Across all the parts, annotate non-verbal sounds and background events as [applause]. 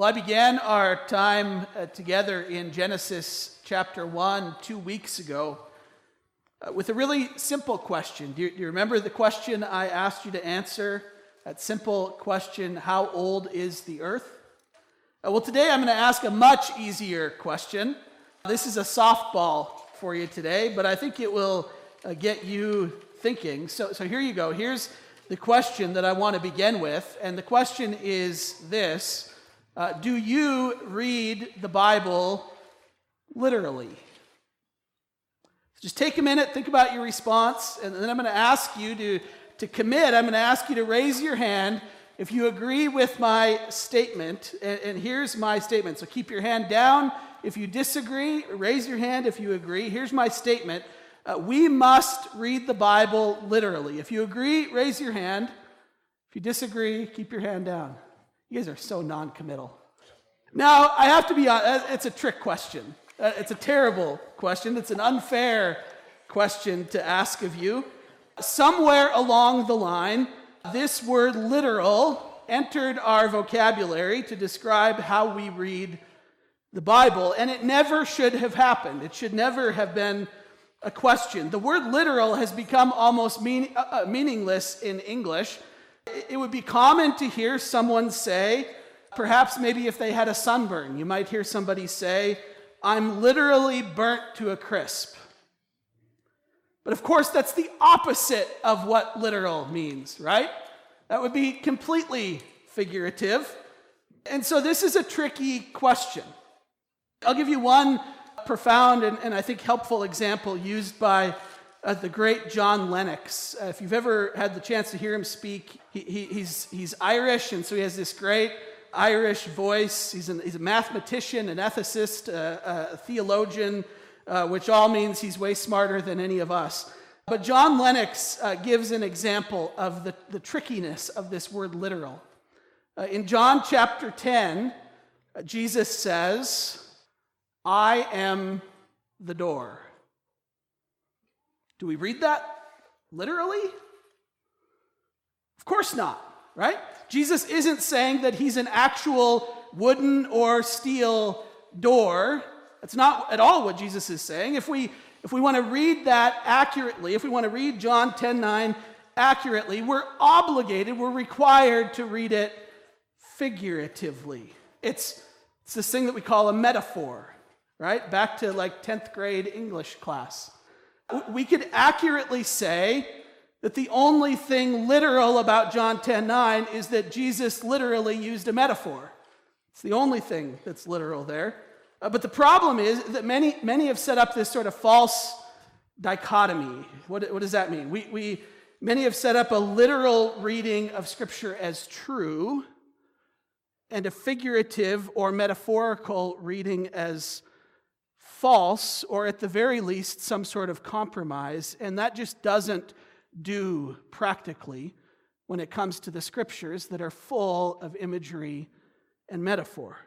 Well, I began our time uh, together in Genesis chapter 1 two weeks ago uh, with a really simple question. Do you, do you remember the question I asked you to answer? That simple question How old is the earth? Uh, well, today I'm going to ask a much easier question. This is a softball for you today, but I think it will uh, get you thinking. So, so here you go. Here's the question that I want to begin with. And the question is this uh, do you read the Bible literally? Just take a minute, think about your response, and then I'm going to ask you to, to commit. I'm going to ask you to raise your hand if you agree with my statement. And, and here's my statement. So keep your hand down if you disagree, raise your hand if you agree. Here's my statement. Uh, we must read the Bible literally. If you agree, raise your hand. If you disagree, keep your hand down. You guys are so non committal. Now, I have to be honest, uh, it's a trick question. Uh, it's a terrible question. It's an unfair question to ask of you. Somewhere along the line, this word literal entered our vocabulary to describe how we read the Bible, and it never should have happened. It should never have been a question. The word literal has become almost mean, uh, uh meaningless in English. It would be common to hear someone say, perhaps maybe if they had a sunburn, you might hear somebody say, I'm literally burnt to a crisp. But of course, that's the opposite of what literal means, right? That would be completely figurative. And so this is a tricky question. I'll give you one profound and, and I think helpful example used by uh, the great John Lennox. Uh, if you've ever had the chance to hear him speak, he, he, he's, he's Irish, and so he has this great Irish voice. He's, an, he's a mathematician, an ethicist, a theologian, uh, which all means he's way smarter than any of us. But John Lennox uh, gives an example of the, the trickiness of this word literal. Uh, in John chapter 10, uh, Jesus says, I am the door. Do we read that literally? Of course not, right? Jesus isn't saying that he's an actual wooden or steel door. That's not at all what Jesus is saying. If we if we want to read that accurately, if we want to read John 10 9 accurately, we're obligated, we're required to read it figuratively. It's, it's this thing that we call a metaphor, right? Back to like 10th grade English class we could accurately say that the only thing literal about John 10 9 is that Jesus literally used a metaphor. It's the only thing that's literal there. Uh, but the problem is that many, many have set up this sort of false dichotomy. What, what does that mean? We, we, many have set up a literal reading of Scripture as true and a figurative or metaphorical reading as false, or at the very least, some sort of compromise. And that just doesn't do practically when it comes to the scriptures that are full of imagery and metaphor.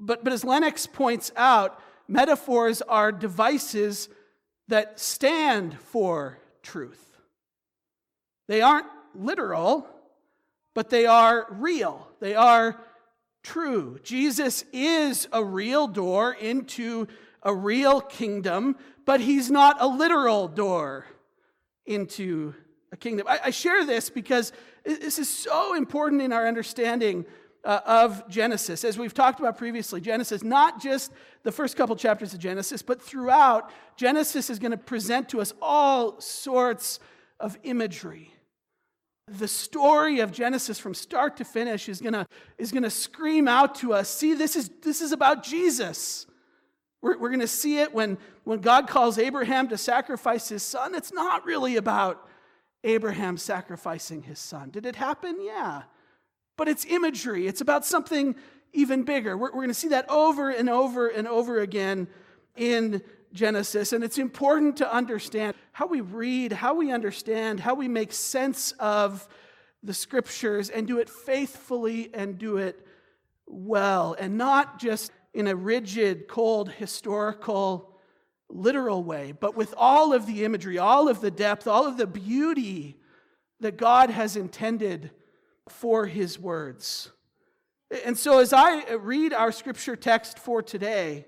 But, but as Lennox points out, metaphors are devices that stand for truth. They aren't literal, but they are real. They are true. Jesus is a real door into a real kingdom, but he's not a literal door into a kingdom. I, I share this because this is so important in our understanding uh, of Genesis. As we've talked about previously, Genesis, not just the first couple chapters of Genesis, but throughout, Genesis is going to present to us all sorts of imagery. The story of Genesis from start to finish is going to, is going to scream out to us see, this is, this is about Jesus. We're, we're going to see it when, when God calls Abraham to sacrifice his son. It's not really about Abraham sacrificing his son. Did it happen? Yeah. But it's imagery, it's about something even bigger. We're, we're going to see that over and over and over again in Genesis. And it's important to understand how we read, how we understand, how we make sense of the scriptures and do it faithfully and do it well, and not just in a rigid, cold, historical, literal way, but with all of the imagery, all of the depth, all of the beauty that God has intended for his words. And so, as I read our scripture text for today,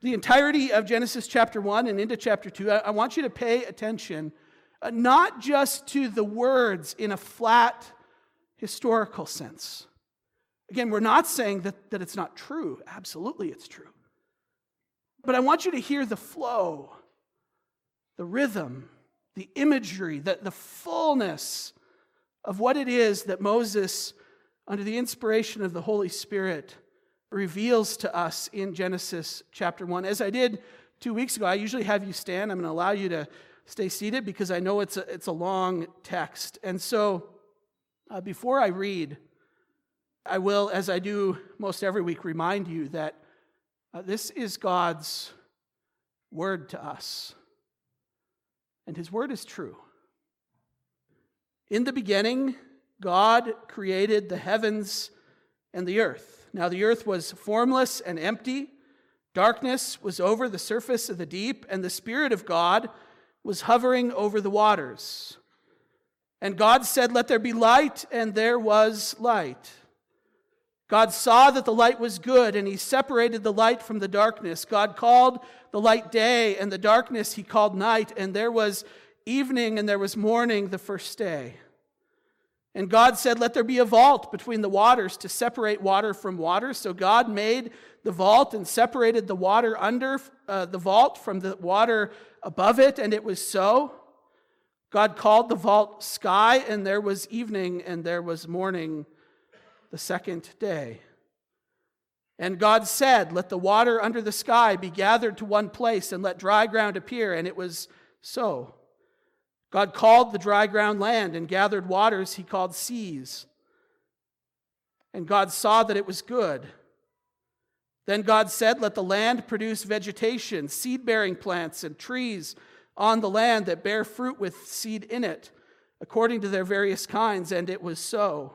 the entirety of Genesis chapter 1 and into chapter 2, I want you to pay attention uh, not just to the words in a flat historical sense. Again, we're not saying that, that it's not true. Absolutely, it's true. But I want you to hear the flow, the rhythm, the imagery, the, the fullness of what it is that Moses, under the inspiration of the Holy Spirit, reveals to us in Genesis chapter 1. As I did two weeks ago, I usually have you stand. I'm going to allow you to stay seated because I know it's a, it's a long text. And so, uh, before I read, I will, as I do most every week, remind you that uh, this is God's word to us. And his word is true. In the beginning, God created the heavens and the earth. Now, the earth was formless and empty. Darkness was over the surface of the deep, and the Spirit of God was hovering over the waters. And God said, Let there be light, and there was light. God saw that the light was good, and he separated the light from the darkness. God called the light day, and the darkness he called night, and there was evening and there was morning the first day. And God said, Let there be a vault between the waters to separate water from water. So God made the vault and separated the water under uh, the vault from the water above it, and it was so. God called the vault sky, and there was evening and there was morning the second day. And God said, Let the water under the sky be gathered to one place, and let dry ground appear. And it was so. God called the dry ground land, and gathered waters he called seas. And God saw that it was good. Then God said, Let the land produce vegetation, seed bearing plants, and trees on the land that bear fruit with seed in it, according to their various kinds. And it was so.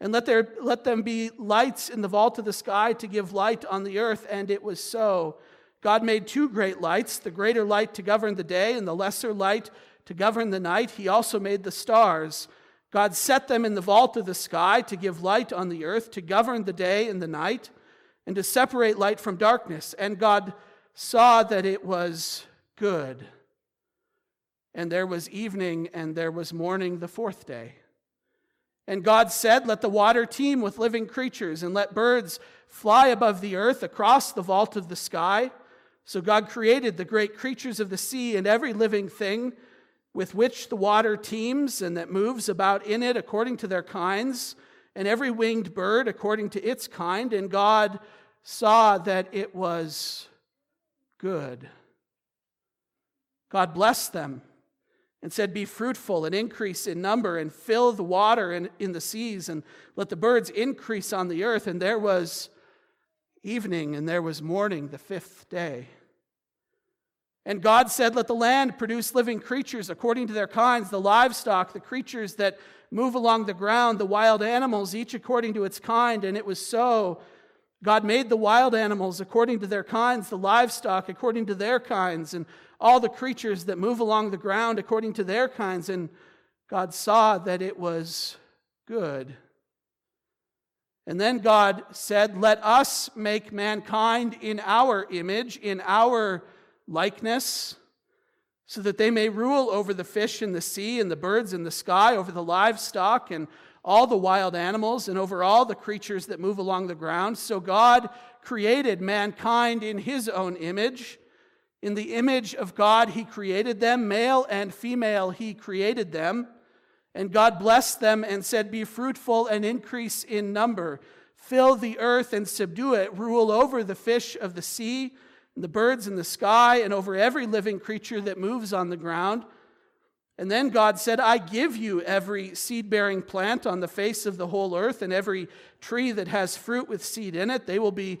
and let, there, let them be lights in the vault of the sky to give light on the earth. And it was so. God made two great lights the greater light to govern the day, and the lesser light to govern the night. He also made the stars. God set them in the vault of the sky to give light on the earth, to govern the day and the night, and to separate light from darkness. And God saw that it was good. And there was evening, and there was morning the fourth day. And God said, Let the water teem with living creatures, and let birds fly above the earth across the vault of the sky. So God created the great creatures of the sea and every living thing with which the water teems and that moves about in it according to their kinds, and every winged bird according to its kind. And God saw that it was good. God blessed them and said, Be fruitful and increase in number and fill the water in, in the seas and let the birds increase on the earth. And there was evening and there was morning the fifth day. And God said, Let the land produce living creatures according to their kinds, the livestock, the creatures that move along the ground, the wild animals, each according to its kind. And it was so. God made the wild animals according to their kinds, the livestock according to their kinds, and all the creatures that move along the ground according to their kinds. And God saw that it was good. And then God said, Let us make mankind in our image, in our likeness, so that they may rule over the fish in the sea and the birds in the sky, over the livestock and all the wild animals, and over all the creatures that move along the ground. So God created mankind in his own image. In the image of God, He created them, male and female, He created them. And God blessed them and said, Be fruitful and increase in number. Fill the earth and subdue it. Rule over the fish of the sea, and the birds in the sky, and over every living creature that moves on the ground. And then God said, I give you every seed bearing plant on the face of the whole earth, and every tree that has fruit with seed in it. They will be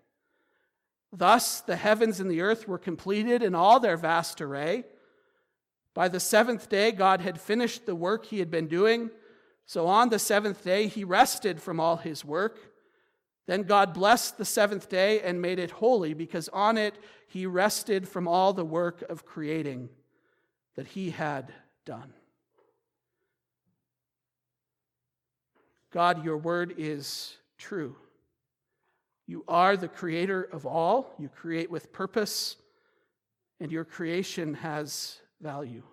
Thus the heavens and the earth were completed in all their vast array. By the seventh day, God had finished the work he had been doing. So on the seventh day, he rested from all his work. Then God blessed the seventh day and made it holy, because on it he rested from all the work of creating that he had done. God, your word is true. You are the creator of all. You create with purpose, and your creation has value.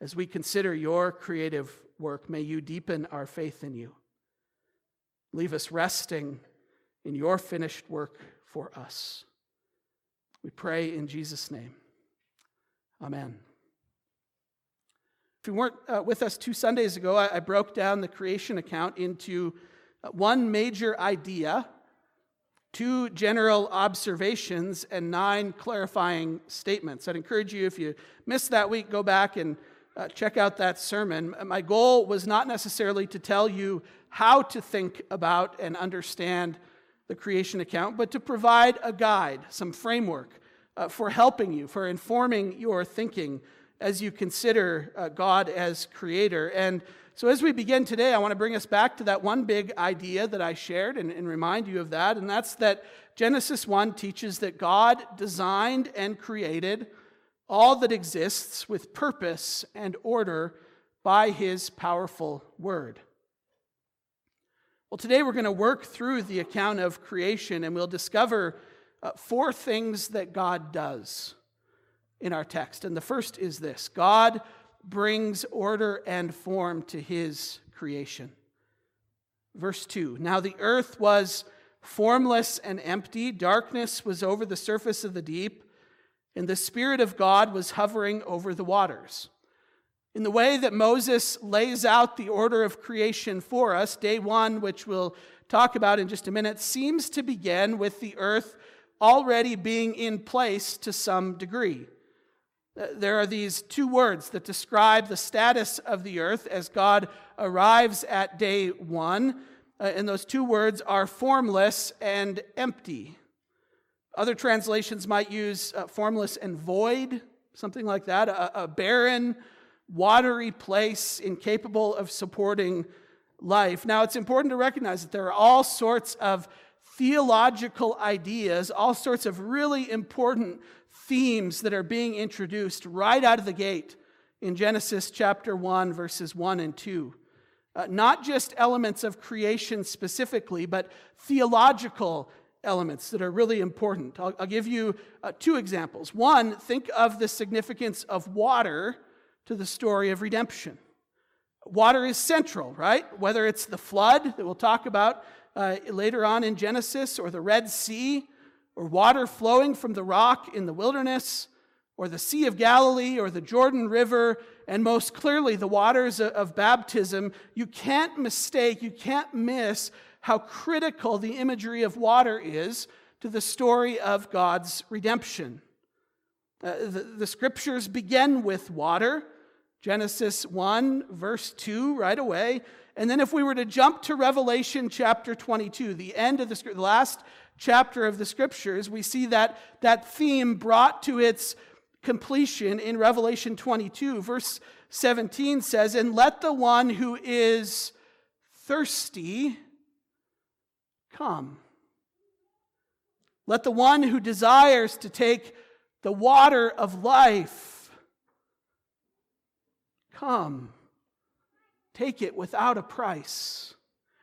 As we consider your creative work, may you deepen our faith in you. Leave us resting in your finished work for us. We pray in Jesus' name. Amen. If you weren't uh, with us two Sundays ago, I, I, broke down the creation account into one major idea, two general observations, and nine clarifying statements. I'd encourage you, if you missed that week, go back and uh, check out that sermon. My goal was not necessarily to tell you how to think about and understand the creation account, but to provide a guide, some framework uh, for helping you, for informing your thinking as you consider uh, God as creator. And so, as we begin today, I want to bring us back to that one big idea that I shared and, and remind you of that. And that's that Genesis 1 teaches that God designed and created all that exists with purpose and order by his powerful word. Well, today we're going to work through the account of creation and we'll discover uh, four things that God does in our text. And the first is this God brings order and form to his creation. Verse 2 Now the earth was formless and empty, darkness was over the surface of the deep, and the Spirit of God was hovering over the waters. In the way that Moses lays out the order of creation for us, day one, which we'll talk about in just a minute, seems to begin with the earth already being in place to some degree. There are these two words that describe the status of the earth as God arrives at day one. Uh, and those two words are formless and empty. Other translations might use uh, formless and void, something like that, a, a barren, watery place incapable of supporting life. Now, it's important to recognize that there are all sorts of theological ideas, all sorts of really important themes that are being introduced right out of the gate in Genesis chapter 1, verses 1 and 2. Uh, not just elements of creation specifically, but theological elements that are really important. I'll, I'll give you uh, two examples. One, think of the significance of water to the story of redemption. Water is central, right? Whether it's the flood that we'll talk about uh, later on in Genesis or the Red Sea or water flowing from the rock in the wilderness, or the Sea of Galilee, or the Jordan River, and most clearly the waters of baptism, you can't mistake, you can't miss how critical the imagery of water is to the story of God's redemption. Uh, the, the scriptures begin with water. Genesis 1, verse 2, right away. And then, if we were to jump to Revelation chapter 22, the end of the, the last chapter of the scriptures, we see that, that theme brought to its completion in Revelation 22. Verse 17 says, And let the one who is thirsty come. Let the one who desires to take the water of life come. Take it without a price.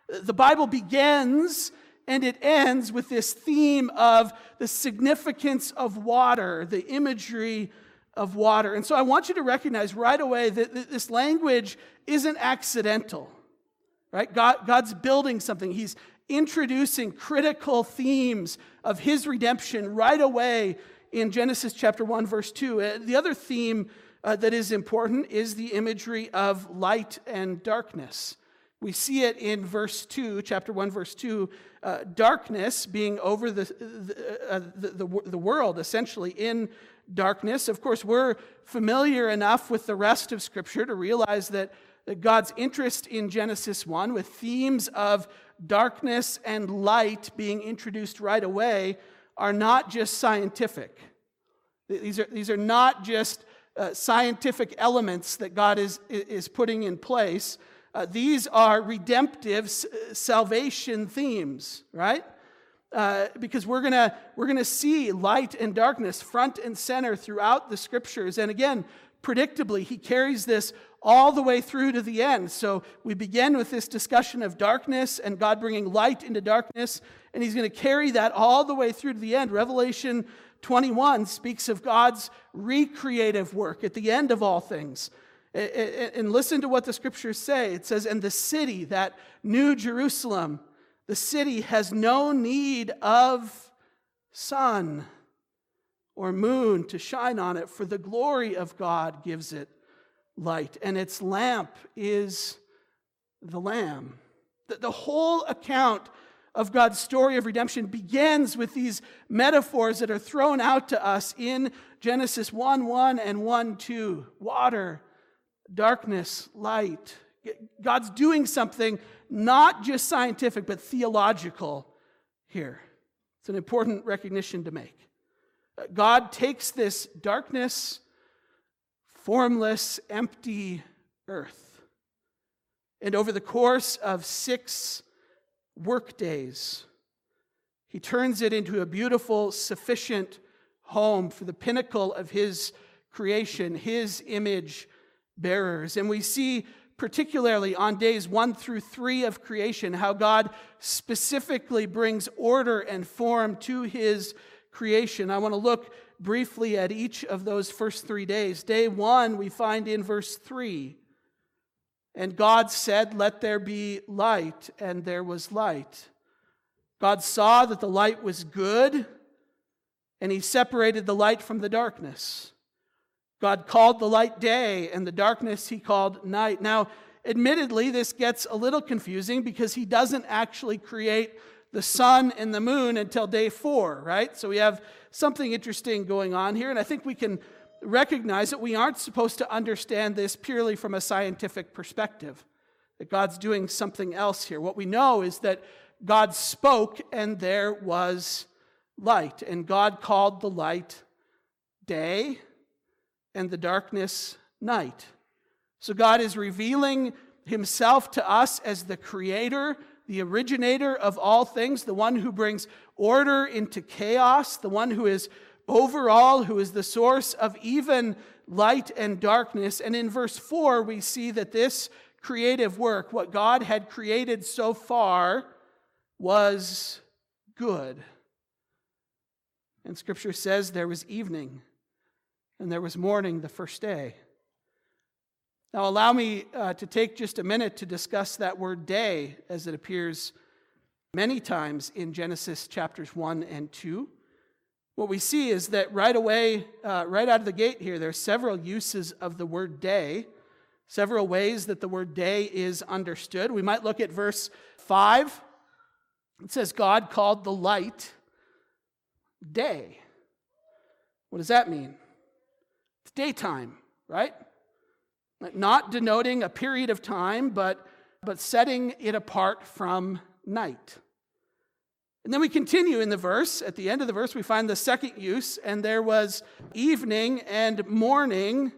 The Bible begins and it ends with this theme of the significance of water, the imagery of water. And so I want you to recognize right away that this language isn't accidental, right? God, God's building something. He's introducing critical themes of his redemption right away in Genesis chapter 1, verse 2. Uh, the other theme uh, that is important is the imagery of light and darkness. We see it in verse 2, chapter 1, verse 2, uh, darkness being over the, the, uh, the, the, the world, essentially in darkness. Of course, we're familiar enough with the rest of Scripture to realize that, that God's interest in Genesis 1, with themes of darkness and light being introduced right away, are not just scientific. These are, these are not just uh, scientific elements that God is, is putting in place. Uh, these are redemptive salvation themes, right? Uh, because we're gonna we're gonna see light and darkness front and center throughout the scriptures, and again, predictably, he carries this all the way through to the end. So we begin with this discussion of darkness and God bringing light into darkness, and he's going to carry that all the way through to the end. Revelation 21 speaks of God's recreative work at the end of all things. And listen to what the scriptures say. It says, And the city, that new Jerusalem, the city has no need of sun or moon to shine on it, for the glory of God gives it light, and its lamp is the Lamb. The, whole account of God's story of redemption begins with these metaphors that are thrown out to us in Genesis 1 1 and 1 2 water, darkness, light. God's doing something not just scientific, but theological here. It's an important recognition to make. God takes this darkness, formless, empty earth, and over the course of six work days, he turns it into a beautiful, sufficient home for the pinnacle of his creation, his image bearers. And we see, particularly on days one through three of creation, how God specifically brings order and form to his creation. I want to look briefly at each of those first three days. Day one, we find in verse three and God said, Let there be light, and there was light. God saw that the light was good, and he separated the light from the darkness. God called the light day, and the darkness he called night. Now, admittedly, this gets a little confusing because he doesn't actually create the sun and the moon until day four, right? So we have something interesting going on here, and I think we can recognize that we aren't supposed to understand this purely from a scientific perspective, that God's doing something else here. What we know is that God spoke and there was light, and God called the light day and the darkness night. So God is revealing himself to us as the creator, the originator of all things, the one who brings order into chaos, the one who is overall, who is the source of even light and darkness. And in verse 4, we see that this creative work, what God had created so far, was good. And scripture says there was evening and there was morning the first day. Now, allow me uh, to take just a minute to discuss that word day as it appears many times in Genesis chapters 1 and 2 what we see is that right away, uh, right out of the gate here, there are several uses of the word day, several ways that the word day is understood. We might look at verse 5. It says, God called the light day. What does that mean? Daytime, right? Not denoting a period of time, but, but setting it apart from night. And then we continue in the verse. At the end of the verse, we find the second use, and there was evening and morning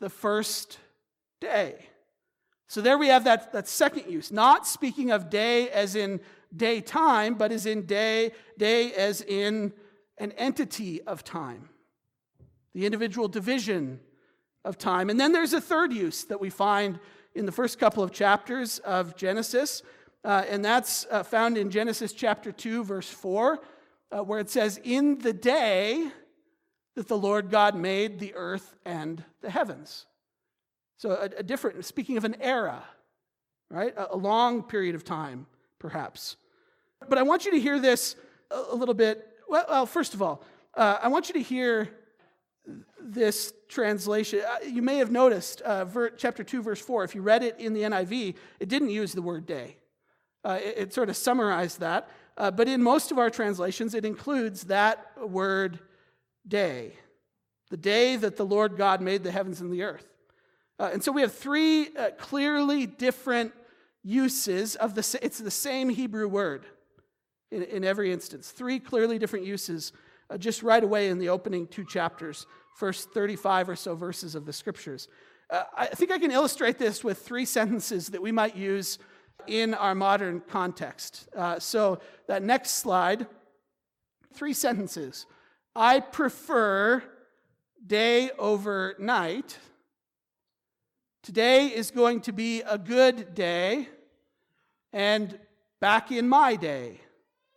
the first day. So there we have that, that second use, not speaking of day as in daytime, but as in day, day as in an entity of time, the individual division of time. And then there's a third use that we find in the first couple of chapters of Genesis, uh, and that's uh, found in Genesis chapter 2, verse 4, uh, where it says, In the day that the Lord God made the earth and the heavens. So, a, a different, speaking of an era, right? A, a, long period of time, perhaps. But I want you to hear this a, a little bit. Well, well, first of all, uh, I want you to hear this translation. Uh, you may have noticed uh, chapter 2, verse 4. If you read it in the NIV, it didn't use the word day. Uh, it, it, sort of summarized that. Uh, but in most of our translations, it includes that word day, the day that the Lord God made the heavens and the earth. Uh, and so we have three uh, clearly different uses of the, it's the same Hebrew word in, in every instance. Three clearly different uses uh, just right away in the opening two chapters, first 35 or so verses of the scriptures. Uh, I think I can illustrate this with three [laughs] sentences that we might use in our modern context. Uh, so, that next slide, three sentences. I prefer day over night. Today is going to be a good day, and back in my day,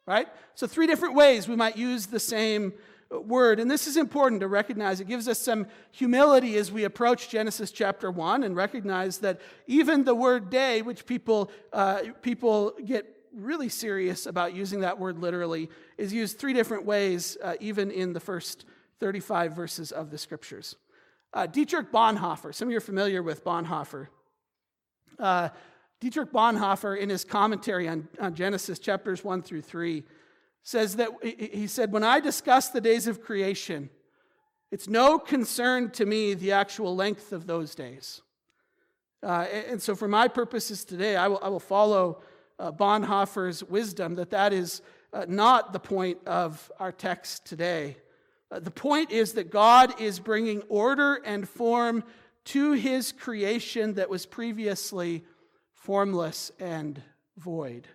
right? So, three different ways we might use the same word. And this is important to recognize. It gives us some humility as we approach Genesis chapter 1 and recognize that even the word day, which people, uh, people get really serious about using that word literally, is used three different ways, uh, even in the first 35 verses of the scriptures. Uh, Dietrich Bonhoeffer, some of you are familiar with Bonhoeffer. Dietrich Bonhoeffer, in his commentary on, on Genesis chapters 1 through 3, says that he said, When I discuss the days of creation, it's no concern to me the actual length of those days. Uh, and so, for my purposes today, I will, I will follow uh, Bonhoeffer's wisdom that that is uh, not the point of our text today. Uh, the point is that God is bringing order and form to his creation that was previously formless and void.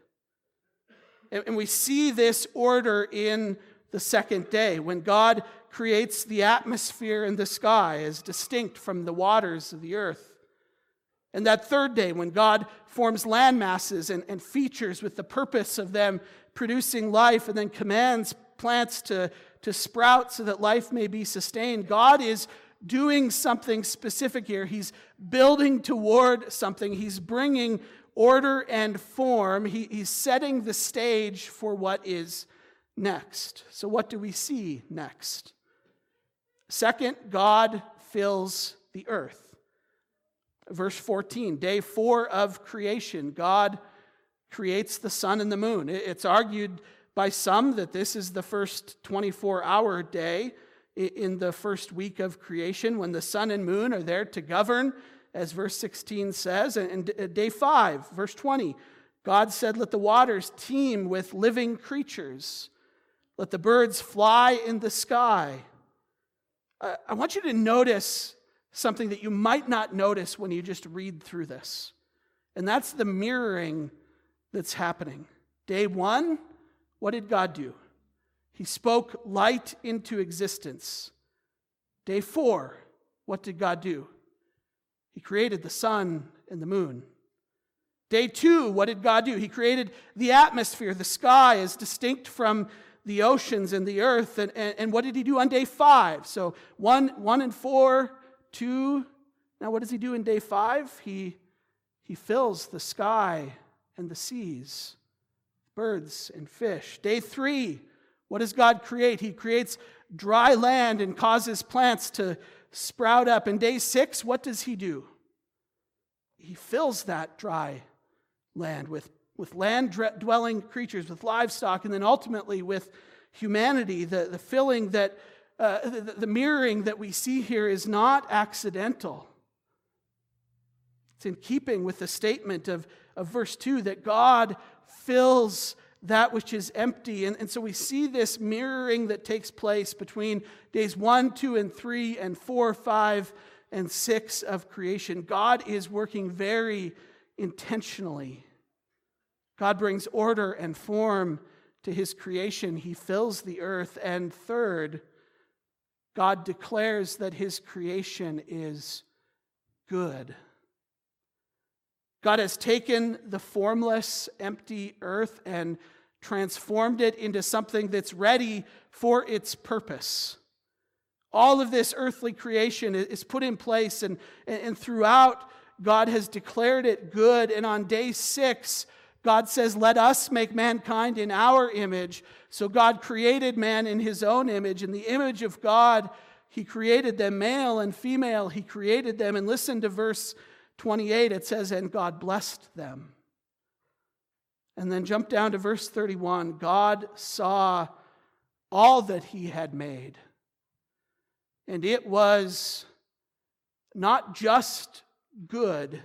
And, we see this order in the second day when God creates the atmosphere and the sky as distinct from the waters of the earth. And that third day, when God forms land masses and, and features with the purpose of them producing life and then commands plants to, to sprout so that life may be sustained, God is doing something specific here. He's building toward something, He's bringing order and form. He, he's setting the stage for what is next. So, what do we see next? Second, God fills the earth. Verse 14, day four of creation, God creates the sun and the moon. It's argued by some that this is the first 24 hour day in the first week of creation when the sun and moon are there to govern, as verse 16 says. And uh, day five, verse 20, God said, Let the waters teem with living creatures, let the birds fly in the sky. I want you to notice something that you might not notice when you just read through this. And that's the mirroring that's happening. Day one, what did God do? He spoke light into existence. Day four, what did God do? He created the sun and the moon. Day two, what did God do? He created the atmosphere, the sky as distinct from the oceans and the earth. And, and, and what did he do on day five? So one, one and four, Two, now what does he do in day five? He, he fills the sky and the seas, birds and fish. Day three, what does God create? He creates dry land and causes plants to sprout up. In day six, what does he do? He fills that dry land with, with land dwelling creatures, with livestock, and then ultimately with humanity, the, the filling that uh, the, the mirroring that we see here is not accidental. It's in keeping with the statement of, of verse 2 that God fills that which is empty. And, and so we see this mirroring that takes place between days 1, 2, and 3, and 4, 5, and 6 of creation. God is working very intentionally. God brings order and form to his creation, he fills the earth. And third, God declares that his creation is good. God has taken the formless, empty earth and transformed it into something that's ready for its purpose. all of this earthly creation is put in place, and, and throughout, God has declared it good. And on day six, God says, Let us make mankind in our image. So God created man in his own image. In the image of God, he created them, male and female, he created them. And listen to verse 28. It says, And God blessed them. And then jump down to verse 31. God saw all that he had made. And it was not just good,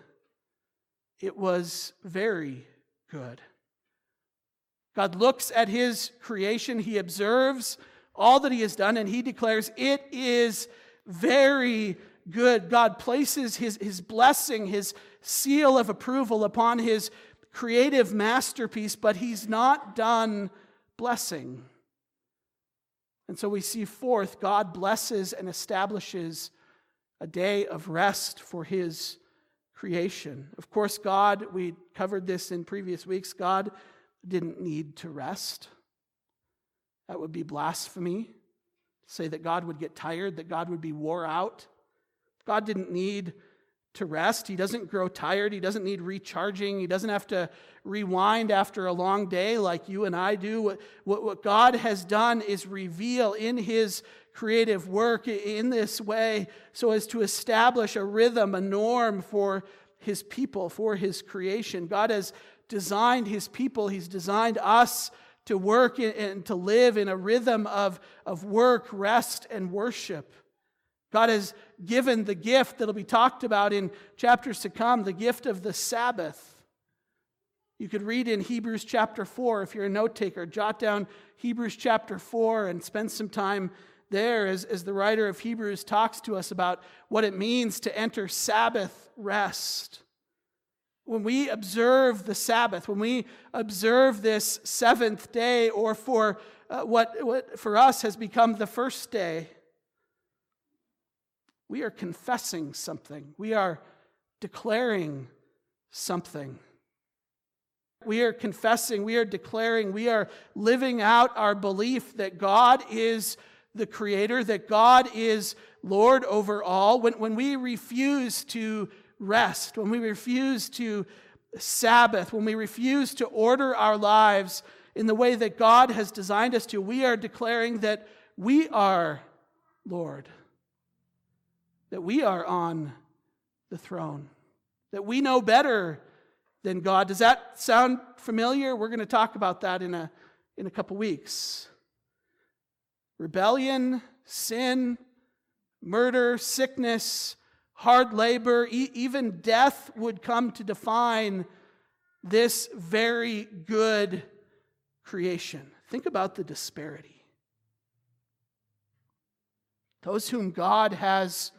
it was very good. God looks at his creation, he observes all that he has done, and he declares, It is very good. God places his, his blessing, his seal of approval upon his creative masterpiece, but he's not done blessing. And so we see fourth, God blesses and establishes a day of rest for his creation. Of course, God, we covered this in previous weeks, God didn't need to rest. That would be blasphemy. Say that God would get tired, that God would be wore out. God didn't need to rest. He doesn't grow tired. He doesn't need recharging. He doesn't have to rewind after a long day like you and I do. What, what, what, God has done is reveal in His creative work in this way so as to establish a rhythm, a norm for His people, for His creation. God has designed His people, He's designed us to work and to live in a rhythm of, of work, rest, and worship. God has given the gift that'll be talked about in chapters to come, the gift of the Sabbath. You could read in Hebrews chapter 4 if you're a note taker. Jot down Hebrews chapter 4 and spend some time there as, as the writer of Hebrews talks to us about what it means to enter Sabbath rest. When we observe the Sabbath, when we observe this seventh day, or for uh, what, what for us has become the first day, we are confessing something. We are declaring something. We are confessing, we are declaring, we are living out our belief that God is the Creator, that God is Lord over all. When, when we refuse to rest, when we refuse to Sabbath, when we refuse to order our lives in the way that God has designed us to, we are declaring that we are Lord that we are on the throne, that we know better than God. Does that sound familiar? We're going to talk about that in a, in a couple weeks. Rebellion, sin, murder, sickness, hard labor, e- even death would come to define this very good creation. Think about the disparity. Those whom God has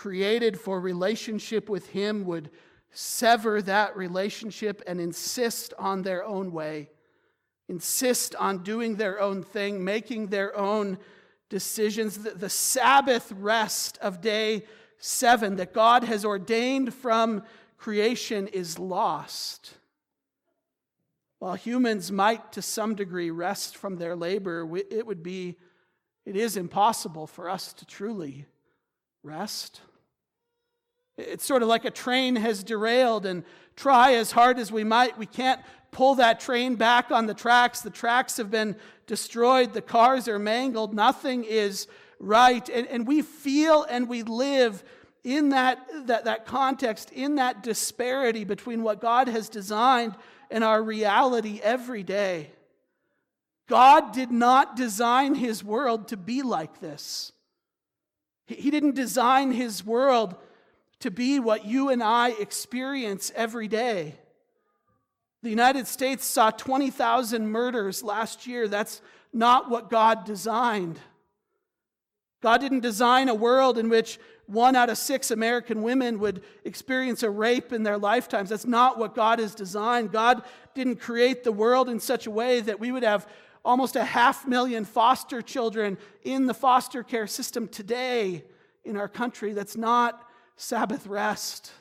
created for relationship with Him would sever that relationship and insist on their own way, insist on doing their own thing, making their own decisions. The, the Sabbath rest of day seven that God has ordained from creation is lost. While humans might, to some degree, rest from their labor, it would be, it is impossible for us to truly rest. It's sort of like a train has derailed, and try as hard as we might, we can't pull that train back on the tracks. The tracks have been destroyed, the cars are mangled, nothing is right. And, and we feel and we live in that, that, that context, in that disparity between what God has designed and our reality every day. God did not design his world to be like this. He didn't design his world to be what you and I experience every day. The United States saw 20,000 murders last year. That's not what God designed. God didn't design a world in which one out of six American women would experience a rape in their lifetimes. That's not what God has designed. God didn't create the world in such a way that we would have almost a half million foster children in the foster care system today in our country. That's not Sabbath rest.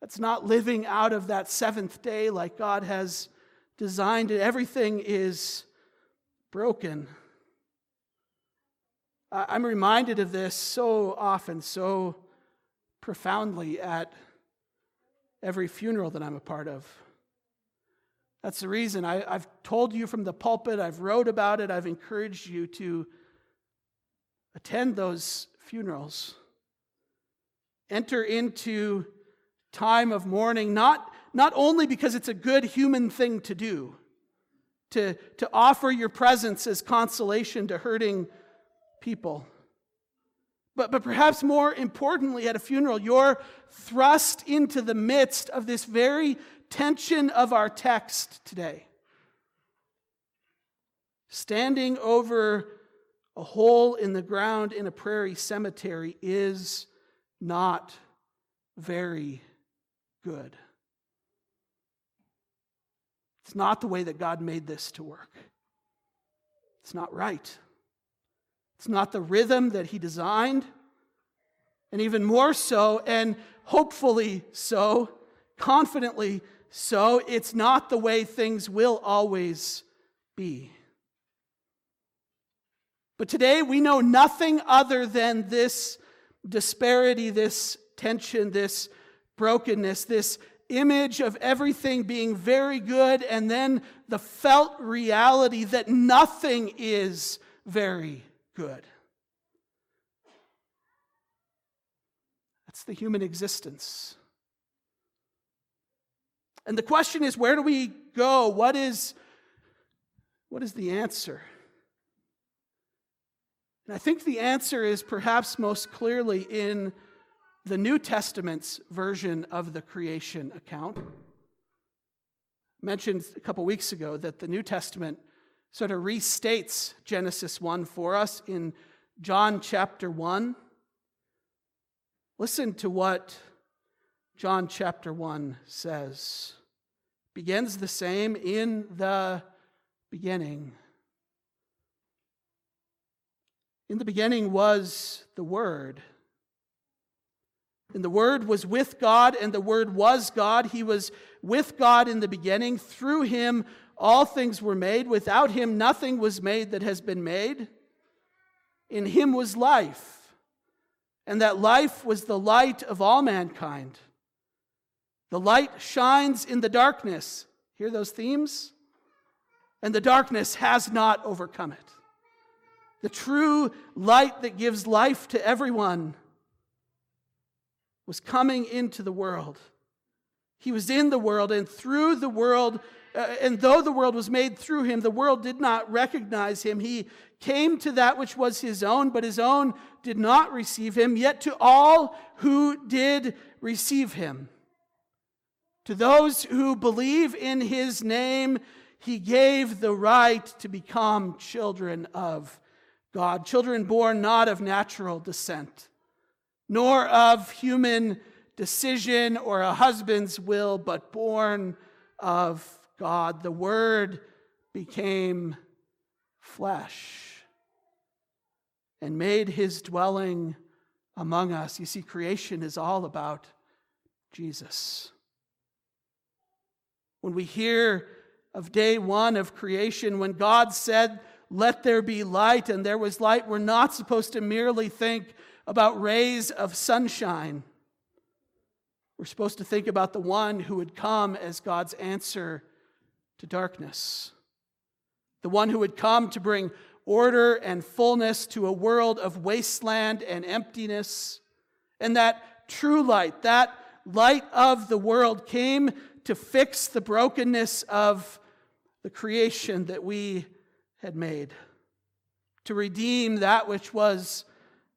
That's not living out of that seventh day like God has designed it. Everything is broken. I'm reminded of this so often, so profoundly at every funeral that I'm a part of. That's the reason I, have told you from the pulpit, I've wrote about it, I've encouraged you to attend those funerals. Enter into time of mourning, not, not only because it's a good human thing to do, to, to offer your presence as consolation to hurting people. But, but perhaps more importantly, at a funeral, you're thrust into the midst of this very tension of our text today. Standing over a hole in the ground in a prairie cemetery is not very good. It's not the way that God made this to work. It's not right. It's not the rhythm that He designed. And even more so, and hopefully so, confidently so, it's not the way things will always be. But today we know nothing other than this disparity, this tension, this brokenness, this image of everything being very good, and then the felt reality that nothing is very good. That's the human existence. And the question is where do we go? What is, what is the answer? And I think the answer is perhaps most clearly in the New Testament's version of the creation account. I mentioned a couple weeks ago that the New Testament sort of restates Genesis 1 for us in John chapter 1. Listen to what John chapter 1 says. Begins the same in the beginning. In the beginning was the Word and the Word was with God, and the Word was God. He was with God in the beginning. Through him, all things were made. Without him, nothing was made that has been made. In him was life, and that life was the light of all mankind. The light shines in the darkness. Hear those themes? And the darkness has not overcome it. The true light that gives life to everyone was coming into the world. He was in the world, and through the world, uh, and though the world was made through him, the world did not recognize him. He came to that which was his own, but his own did not receive him. Yet to all who did receive him, to those who believe in his name, he gave the right to become children of God, children born not of natural descent nor of human decision or a husband's will, but born of God. The Word became flesh and made his dwelling among us. You see, creation is all about Jesus. When we hear of day one of creation, when God said, Let there be light, and there was light, we're not supposed to merely think about rays of sunshine. We're supposed to think about the one who would come as God's answer to darkness, the one who would come to bring order and fullness to a world of wasteland and emptiness. And that true light, that light of the world, came to fix the brokenness of the creation that we had made, to redeem that which was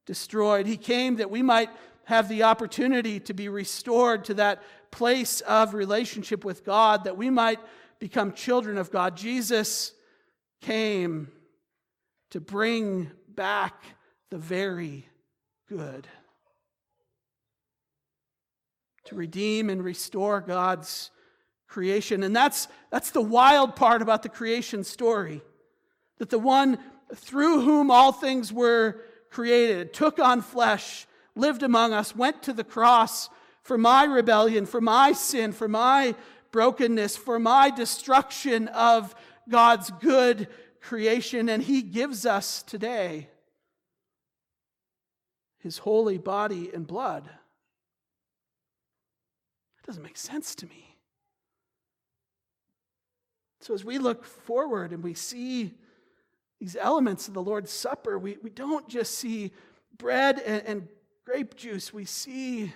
destroyed. He came that we might have the opportunity to be restored to that place of relationship with God, that we might become children of God. Jesus came to bring back the very good, to redeem and restore God's creation. And that's, that's the wild part about the creation story that the one through whom all things were created, took on flesh, lived among us, went to the cross for my rebellion, for my sin, for my brokenness, for my destruction of God's good creation. And He gives us today his holy body and blood. That doesn't make sense to me. So, as we look forward and we see these elements of the Lord's Supper, we, we don't just see bread and, and grape juice, we see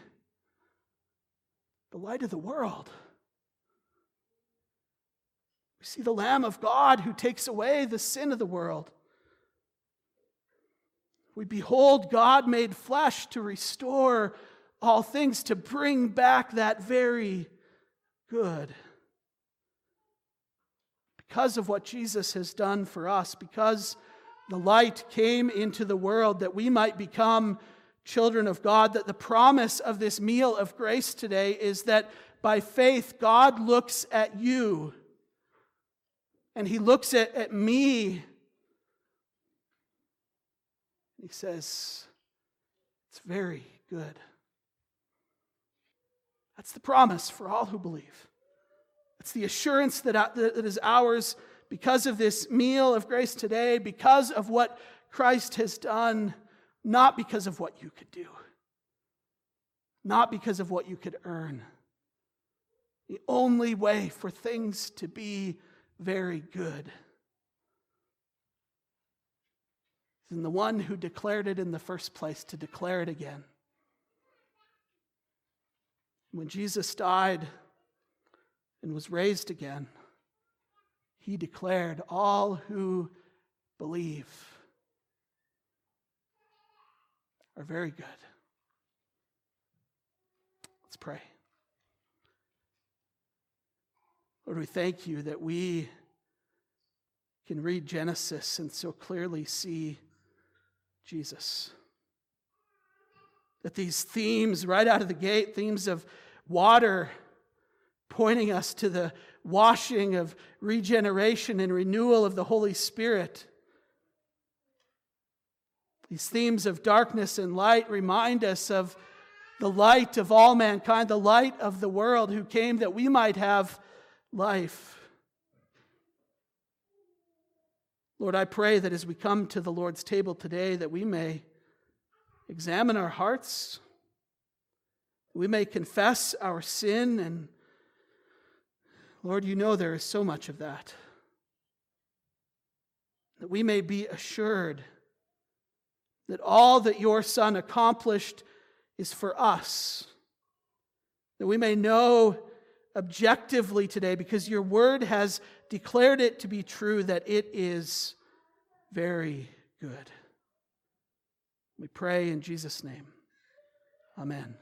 the light of the world. We see the Lamb of God who takes away the sin of the world. We behold God made flesh to restore all things, to bring back that very good. Because of what Jesus has done for us, because the light came into the world that we might become children of God, that the promise of this meal of grace today is that by faith, God looks at you and He looks at, at me he says, It's very good. That's the promise for all who believe. It's the assurance that, uh, that is ours because of this meal of grace today, because of what Christ has done, not because of what you could do, not because of what you could earn. The only way for things to be very good is in the one who declared it in the first place to declare it again. When Jesus died and was raised again, he declared, All who believe are very good. Let's pray. Lord, we thank you that we can read Genesis and so clearly see Jesus. That these themes, right out of the gate, themes of water, pointing us to the washing of regeneration and renewal of the Holy Spirit. These themes of darkness and light remind us of the light of all mankind, the light of the world who came that we might have life. Lord, I pray that as we come to the Lord's table today, that we may examine our hearts, we may confess our sin, and Lord, you know there is so much of that. That we may be assured that all that your Son accomplished is for us. That we may know objectively today, because your word has declared it to be true that it is very good. We pray in Jesus' name. Amen.